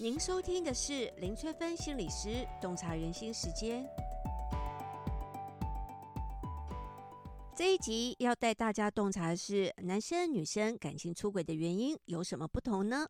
您收听的是林翠芬心理师洞察人心时间。这一集要带大家洞察的是男生女生感情出轨的原因有什么不同呢？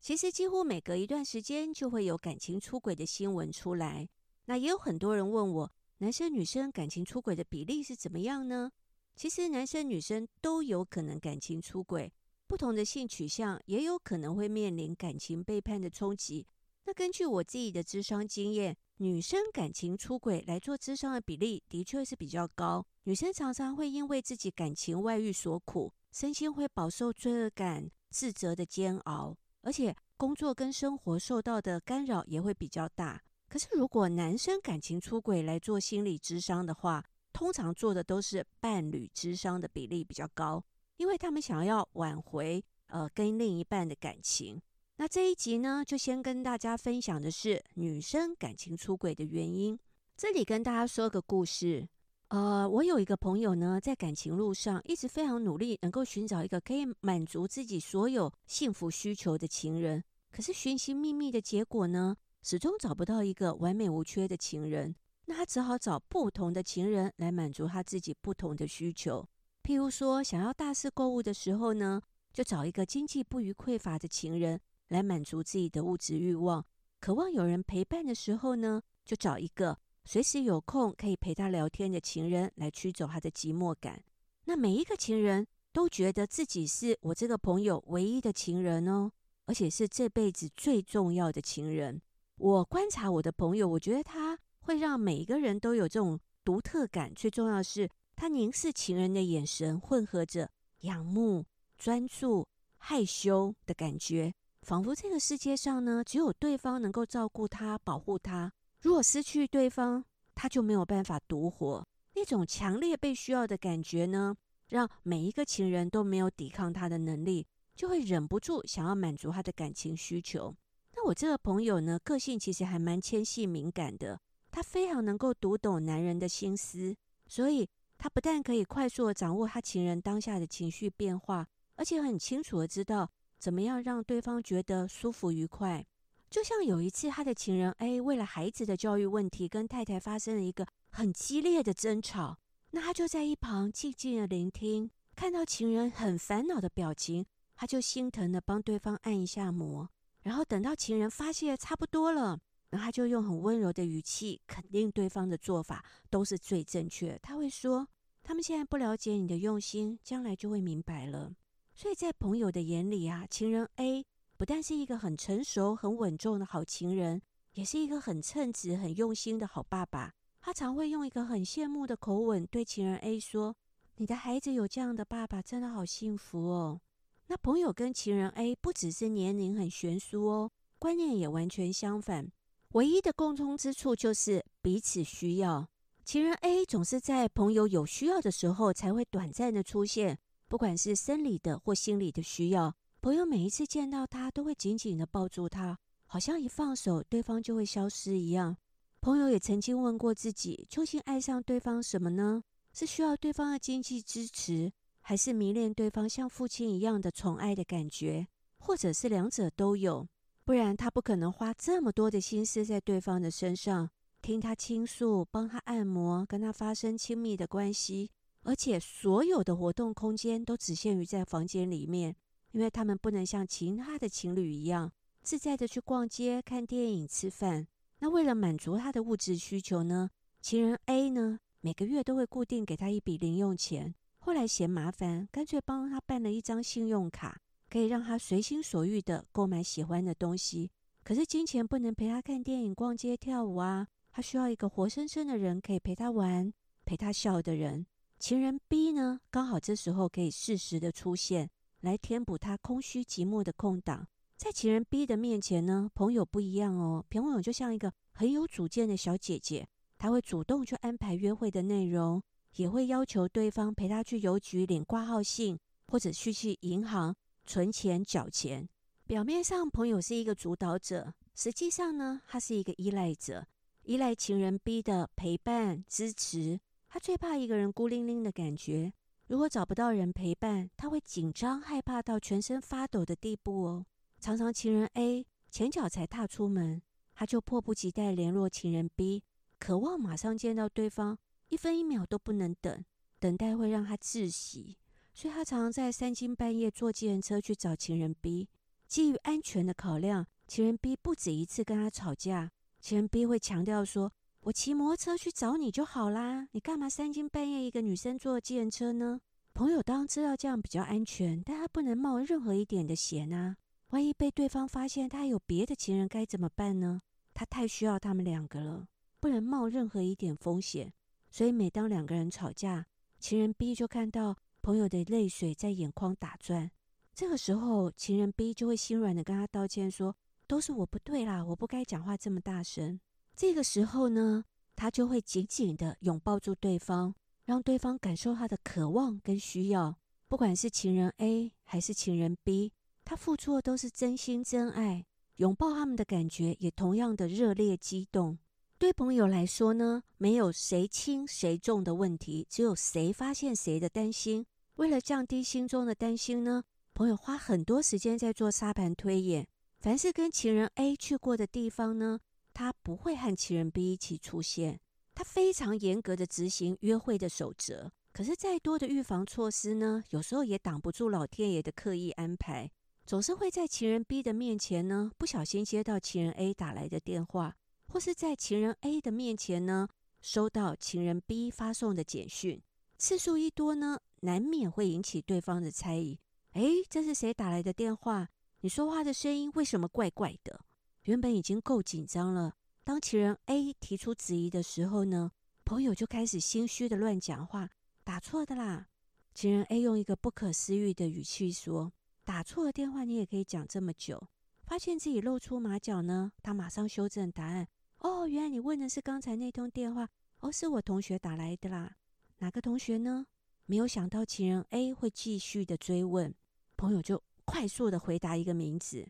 其实几乎每隔一段时间就会有感情出轨的新闻出来。那也有很多人问我，男生女生感情出轨的比例是怎么样呢？其实男生女生都有可能感情出轨。不同的性取向也有可能会面临感情背叛的冲击。那根据我自己的咨商经验，女生感情出轨来做咨商的比例的确是比较高。女生常常会因为自己感情外遇所苦，身心会饱受罪恶感、自责的煎熬，而且工作跟生活受到的干扰也会比较大。可是如果男生感情出轨来做心理咨商的话，通常做的都是伴侣咨商的比例比较高。因为他们想要挽回呃跟另一半的感情，那这一集呢，就先跟大家分享的是女生感情出轨的原因。这里跟大家说个故事，呃，我有一个朋友呢，在感情路上一直非常努力，能够寻找一个可以满足自己所有幸福需求的情人。可是寻寻觅觅的结果呢，始终找不到一个完美无缺的情人。那他只好找不同的情人来满足他自己不同的需求。譬如说，想要大肆购物的时候呢，就找一个经济不虞匮乏的情人来满足自己的物质欲望；渴望有人陪伴的时候呢，就找一个随时有空可以陪他聊天的情人来驱走他的寂寞感。那每一个情人都觉得自己是我这个朋友唯一的情人哦，而且是这辈子最重要的情人。我观察我的朋友，我觉得他会让每一个人都有这种独特感。最重要是，他凝视情人的眼神，混合着仰慕、专注、害羞的感觉，仿佛这个世界上呢，只有对方能够照顾他、保护他。如果失去对方，他就没有办法独活。那种强烈被需要的感觉呢，让每一个情人都没有抵抗他的能力，就会忍不住想要满足他的感情需求。那我这个朋友呢，个性其实还蛮纤细敏感的，他非常能够读懂男人的心思，所以。他不但可以快速的掌握他情人当下的情绪变化，而且很清楚的知道怎么样让对方觉得舒服愉快。就像有一次，他的情人 A 为了孩子的教育问题，跟太太发生了一个很激烈的争吵。那他就在一旁静静的聆听，看到情人很烦恼的表情，他就心疼的帮对方按一下摩。然后等到情人发泄差不多了。他就用很温柔的语气肯定对方的做法都是最正确。他会说：“他们现在不了解你的用心，将来就会明白了。”所以在朋友的眼里啊，情人 A 不但是一个很成熟、很稳重的好情人，也是一个很称职、很用心的好爸爸。他常会用一个很羡慕的口吻对情人 A 说：“你的孩子有这样的爸爸，真的好幸福哦。”那朋友跟情人 A 不只是年龄很悬殊哦，观念也完全相反。唯一的共通之处就是彼此需要。情人 A 总是在朋友有需要的时候才会短暂的出现，不管是生理的或心理的需要。朋友每一次见到他都会紧紧的抱住他，好像一放手对方就会消失一样。朋友也曾经问过自己，究竟爱上对方什么呢？是需要对方的经济支持，还是迷恋对方像父亲一样的宠爱的感觉，或者是两者都有？不然他不可能花这么多的心思在对方的身上，听他倾诉，帮他按摩，跟他发生亲密的关系，而且所有的活动空间都只限于在房间里面，因为他们不能像其他的情侣一样自在的去逛街、看电影、吃饭。那为了满足他的物质需求呢，情人 A 呢，每个月都会固定给他一笔零用钱，后来嫌麻烦，干脆帮他办了一张信用卡。可以让他随心所欲地购买喜欢的东西，可是金钱不能陪他看电影、逛街、跳舞啊！他需要一个活生生的人可以陪他玩、陪他笑的人。情人 B 呢，刚好这时候可以适时的出现，来填补他空虚寂寞的空档。在情人 B 的面前呢，朋友不一样哦，朋友就像一个很有主见的小姐姐，她会主动去安排约会的内容，也会要求对方陪她去邮局领挂号信，或者去去银行。存钱缴钱，表面上朋友是一个主导者，实际上呢，他是一个依赖者，依赖情人 B 的陪伴支持。他最怕一个人孤零零的感觉，如果找不到人陪伴，他会紧张害怕到全身发抖的地步哦。常常情人 A 前脚才踏出门，他就迫不及待联络情人 B，渴望马上见到对方，一分一秒都不能等，等待会让他窒息，所以他常常在三更半夜坐计程车去找情人 B。基于安全的考量，情人 B 不止一次跟他吵架，情人 B 会强调说：“我骑摩托车去找你就好啦，你干嘛三更半夜一个女生坐计程车呢？”朋友当然知道这样比较安全，但他不能冒任何一点的险啊。万一被对方发现他有别的情人该怎么办呢？他太需要他们两个了，不能冒任何一点风险。所以每当两个人吵架，情人 B 就看到朋友的泪水在眼眶打转。这个时候，情人 B 就会心软的跟他道歉说：“都是我不对啦，我不该讲话这么大声。”这个时候呢，他就会紧紧的拥抱住对方，让对方感受他的渴望跟需要。不管是情人 A 还是情人 B。他付出的都是真心真爱，拥抱他们的感觉也同样的热烈激动。对朋友来说呢，没有谁轻谁重的问题，只有谁发现谁的担心。为了降低心中的担心呢，朋友花很多时间在做沙盘推演。凡是跟情人 A 去过的地方呢，他不会和情人 B 一起出现。他非常严格的执行约会的守则。可是再多的预防措施呢，有时候也挡不住老天爷的刻意安排。总是会在情人 B 的面前呢，不小心接到情人 A 打来的电话，或是在情人 A 的面前呢，收到情人 B 发送的简讯。次数一多呢，难免会引起对方的猜疑。诶，这是谁打来的电话？你说话的声音为什么怪怪的？原本已经够紧张了，当情人 A 提出质疑的时候呢，朋友就开始心虚的乱讲话，打错的啦。情人 A 用一个不可思议的语气说。打错了电话，你也可以讲这么久。发现自己露出马脚呢，他马上修正答案。哦，原来你问的是刚才那通电话。哦，是我同学打来的啦。哪个同学呢？没有想到情人 A 会继续的追问，朋友就快速的回答一个名字。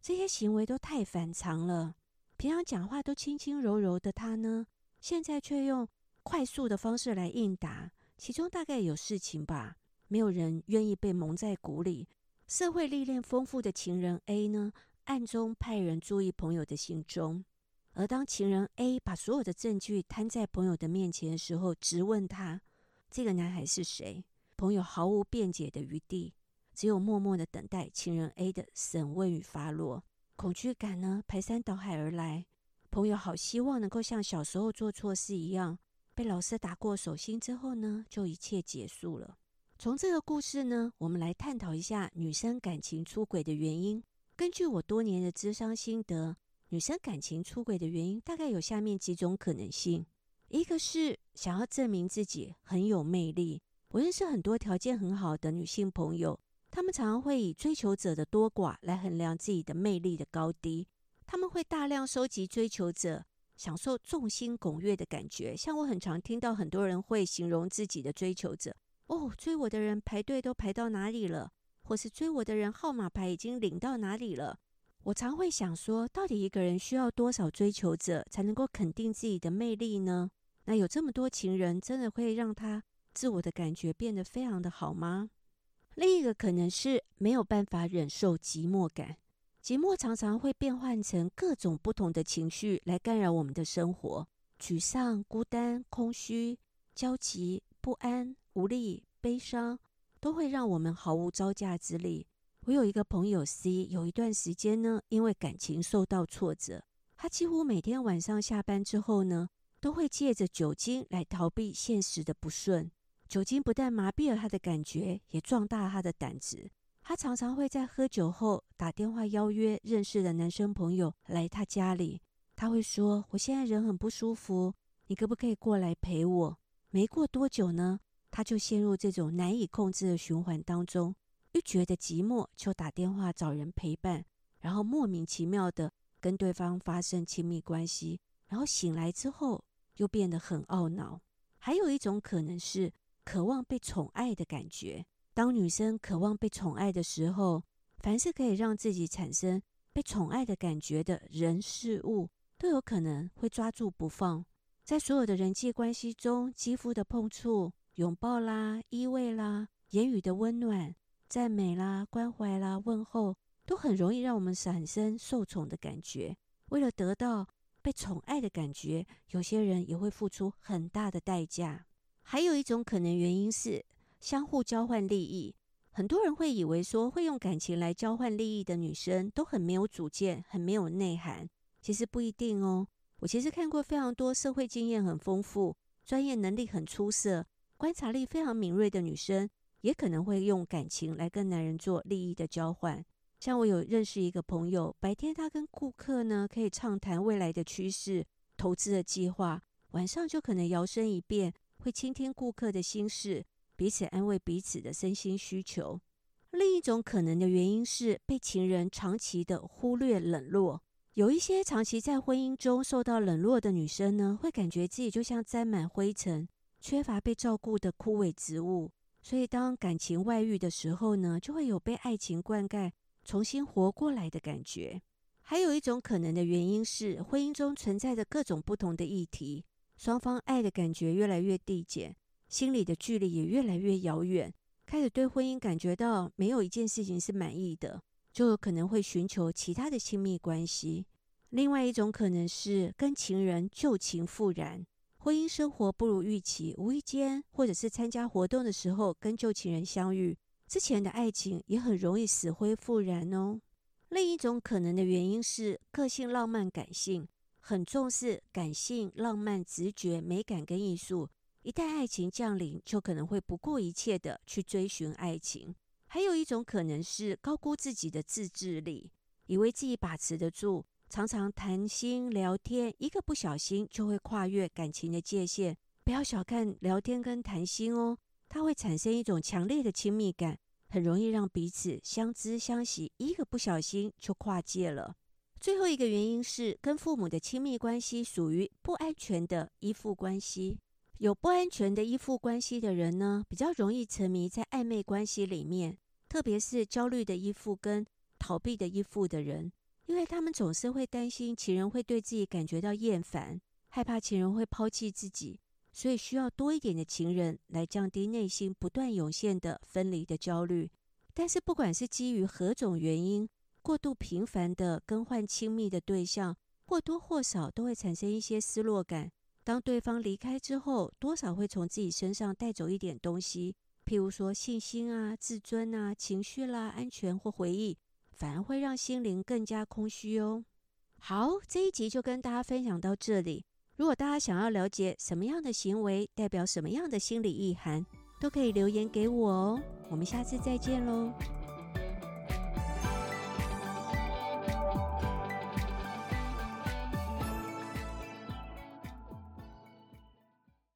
这些行为都太反常了。平常讲话都轻轻柔柔的他呢，现在却用快速的方式来应答，其中大概有事情吧。没有人愿意被蒙在鼓里。社会历练丰富的情人 A 呢，暗中派人注意朋友的行踪。而当情人 A 把所有的证据摊在朋友的面前的时候，直问他这个男孩是谁，朋友毫无辩解的余地，只有默默的等待情人 A 的审问与发落。恐惧感呢，排山倒海而来。朋友好希望能够像小时候做错事一样，被老师打过手心之后呢，就一切结束了。从这个故事呢，我们来探讨一下女生感情出轨的原因。根据我多年的咨商心得，女生感情出轨的原因大概有下面几种可能性：一个是想要证明自己很有魅力。我认识很多条件很好的女性朋友，她们常常会以追求者的多寡来衡量自己的魅力的高低。她们会大量收集追求者，享受众星拱月的感觉。像我很常听到很多人会形容自己的追求者。哦，追我的人排队都排到哪里了？或是追我的人号码牌已经领到哪里了？我常会想说，到底一个人需要多少追求者才能够肯定自己的魅力呢？那有这么多情人，真的会让他自我的感觉变得非常的好吗？另一个可能是没有办法忍受寂寞感，寂寞常常会变换成各种不同的情绪来干扰我们的生活，沮丧、孤单、空虚、焦急、不安。无力、悲伤都会让我们毫无招架之力。我有一个朋友 C，有一段时间呢，因为感情受到挫折，他几乎每天晚上下班之后呢，都会借着酒精来逃避现实的不顺。酒精不但麻痹了他的感觉，也壮大了他的胆子。他常常会在喝酒后打电话邀约认识的男生朋友来他家里。他会说：“我现在人很不舒服，你可不可以过来陪我？”没过多久呢，他就陷入这种难以控制的循环当中，觉得寂寞就打电话找人陪伴，然后莫名其妙的跟对方发生亲密关系，然后醒来之后又变得很懊恼。还有一种可能是渴望被宠爱的感觉。当女生渴望被宠爱的时候，凡是可以让自己产生被宠爱的感觉的人事物，都有可能会抓住不放。在所有的人际关系中，肌肤的碰触。拥抱啦，依偎啦，言语的温暖、赞美啦、关怀啦、问候，都很容易让我们产生受宠的感觉。为了得到被宠爱的感觉，有些人也会付出很大的代价。还有一种可能原因是相互交换利益。很多人会以为说，会用感情来交换利益的女生都很没有主见，很没有内涵。其实不一定哦。我其实看过非常多社会经验很丰富、专业能力很出色、观察力非常敏锐的女生，也可能会用感情来跟男人做利益的交换。像我有认识一个朋友，白天他跟顾客呢可以畅谈未来的趋势、投资的计划，晚上就可能摇身一变，会倾听顾客的心事。彼此安慰彼此的身心需求。另一种可能的原因是被情人长期的忽略冷落。有一些长期在婚姻中受到冷落的女生呢，会感觉自己就像沾满灰尘、缺乏被照顾的枯萎植物。所以当感情外遇的时候呢，就会有被爱情灌溉、重新活过来的感觉。还有一种可能的原因是婚姻中存在着各种不同的议题，双方爱的感觉越来越递减。心里的距离也越来越遥远，开始对婚姻感觉到没有一件事情是满意的，就有可能会寻求其他的亲密关系。另外一种可能是跟情人旧情复燃，婚姻生活不如预期，无意间或者是参加活动的时候跟旧情人相遇，之前的爱情也很容易死灰复燃哦。另一种可能的原因是个性浪漫感性，很重视感性、浪漫、直觉、美感跟艺术。一旦爱情降临，就可能会不顾一切的去追寻爱情。还有一种可能是高估自己的自制力，以为自己把持得住，常常谈心聊天，一个不小心就会跨越感情的界限。不要小看聊天跟谈心哦，它会产生一种强烈的亲密感，很容易让彼此相知相惜，一个不小心就跨界了。最后一个原因是跟父母的亲密关系属于不安全的依附关系。有不安全的依附关系的人呢，比较容易沉迷在暧昧关系里面，特别是焦虑的依附跟逃避的依附的人，因为他们总是会担心情人会对自己感觉到厌烦，害怕情人会抛弃自己，所以需要多一点的情人来降低内心不断涌现的分离的焦虑。但是，不管是基于何种原因，过度频繁的更换亲密的对象，或多或少都会产生一些失落感。当对方离开之后，多少会从自己身上带走一点东西，譬如说信心啊、自尊啊、情绪啦、安全或回忆，反而会让心灵更加空虚哦。好，这一集就跟大家分享到这里。如果大家想要了解什么样的行为代表什么样的心理意涵，都可以留言给我哦。我们下次再见喽。